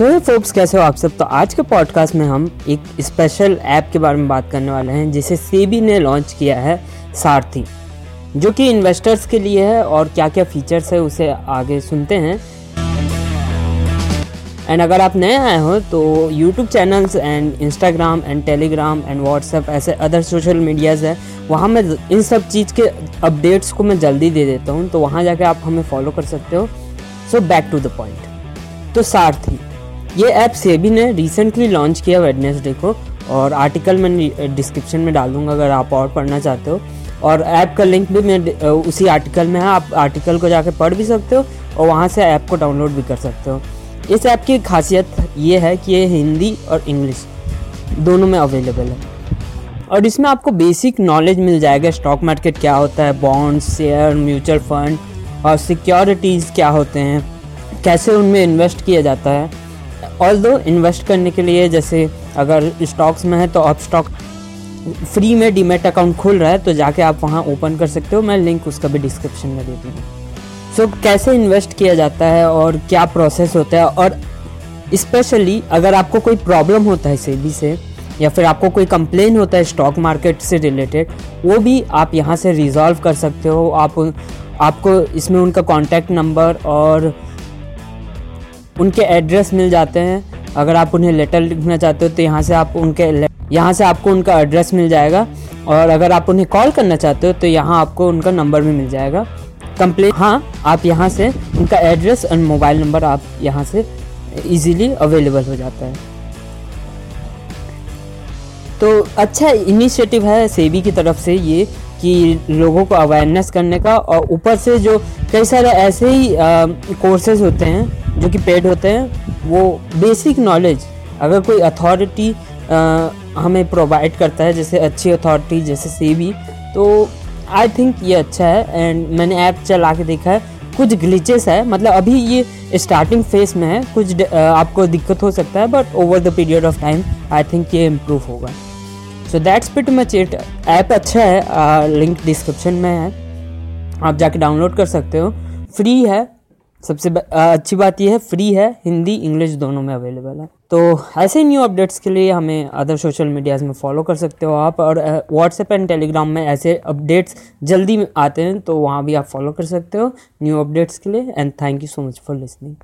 सो so, focus कैसे हो आप सब? तो आज के पॉडकास्ट में हम एक स्पेशल ऐप के बारे में बात करने वाले हैं जिसे सेबी ने लॉन्च किया है सारथी जो कि इन्वेस्टर्स के लिए है और क्या क्या फीचर्स है उसे आगे सुनते हैं। एंड अगर आप नए आए हो तो YouTube channels and Instagram and Telegram and WhatsApp ऐसे अदर सोशल मीडियाज़ है वहाँ मैं इन सब चीज़ के अपडेट्स को मैं जल्दी दे देता हूँ तो वहाँ जाके आप हमें फॉलो कर सकते हो। So back to the point तो सारथी ये ऐप सेबी ने रिसेंटली लॉन्च किया वेडनेसडे को, और आर्टिकल मैं डिस्क्रिप्शन में डाल दूँगा अगर आप और पढ़ना चाहते हो। और ऐप का लिंक भी मैं उसी आर्टिकल में है, आप आर्टिकल को जाकर पढ़ भी सकते हो, और वहाँ से ऐप को डाउनलोड भी कर सकते हो। इस ऐप की खासियत ये है कि ये हिंदी और इंग्लिश दोनों में अवेलेबल है। और इसमें आपको बेसिक नॉलेज मिल जाएगा स्टॉक मार्केट क्या होता है बॉन्ड्स शेयर म्यूचुअल फंड और सिक्योरिटीज़ क्या होते हैं, कैसे उनमें इन्वेस्ट किया जाता है। ऑल दो इन्वेस्ट करने के लिए जैसे अगर स्टॉक्स में है तो आप स्टॉक फ्री में डीमेट अकाउंट खुल रहा है तो जाके आप वहाँ ओपन कर सकते हो। मैं लिंक उसका भी डिस्क्रिप्शन में दे दूँगा सो so, कैसे इन्वेस्ट किया जाता है और क्या प्रोसेस होता है? और स्पेशली अगर आपको कोई प्रॉब्लम होता है सेबी से या फिर आपको कोई कंप्लेन होता है स्टॉक मार्केट से रिलेटेड वो भी आप यहाँ से रिजॉल्व कर सकते हो। आप आपको इसमें उनका कॉन्टैक्ट नंबर और उनके एड्रेस मिल जाते हैं। अगर आप उन्हें लेटर लिखना चाहते हो तो यहाँ से आप उनके यहाँ से आपको उनका एड्रेस मिल जाएगा। और अगर आप उन्हें कॉल करना चाहते हो तो यहाँ आपको उनका नंबर भी मिल जाएगा। कंप्लेन हाँ आप यहाँ से उनका एड्रेस और मोबाइल नंबर आप यहाँ से इजीली अवेलेबल हो जाता है। तो अच्छा इनिशिएटिव है सेबी की तरफ़ से ये। कि लोगों को अवेयरनेस करने का और ऊपर से जो कई सारे ऐसे ही कोर्सेज होते हैं जो कि पेड होते हैं, वो बेसिक नॉलेज अगर कोई अथॉरिटी हमें प्रोवाइड करता है, जैसे अच्छी अथॉरिटी जैसे सी तो आई थिंक ये अच्छा है एंड मैंने ऐप चला के देखा है, कुछ ग्लिचेस है मतलब अभी ये स्टार्टिंग फेस में है, कुछ आपको दिक्कत हो सकता है but over the period of time I think ये इम्प्रूव होगा। So that's pretty much it app अच्छा है लिंक डिस्क्रिप्शन में है। आप जाके डाउनलोड कर सकते हो। फ्री है। सबसे अच्छी बात यह है फ्री है। हिंदी इंग्लिश दोनों में अवेलेबल है। तो ऐसे न्यू अपडेट्स के लिए हमें अदर सोशल मीडियाज़ में फॉलो कर सकते हो आप। और व्हाट्सएप एंड टेलीग्राम में ऐसे अपडेट्स जल्दी आते हैं तो वहाँ भी आप फॉलो कर सकते हो। न्यू अपडेट्स के लिए। And thank you so much for listening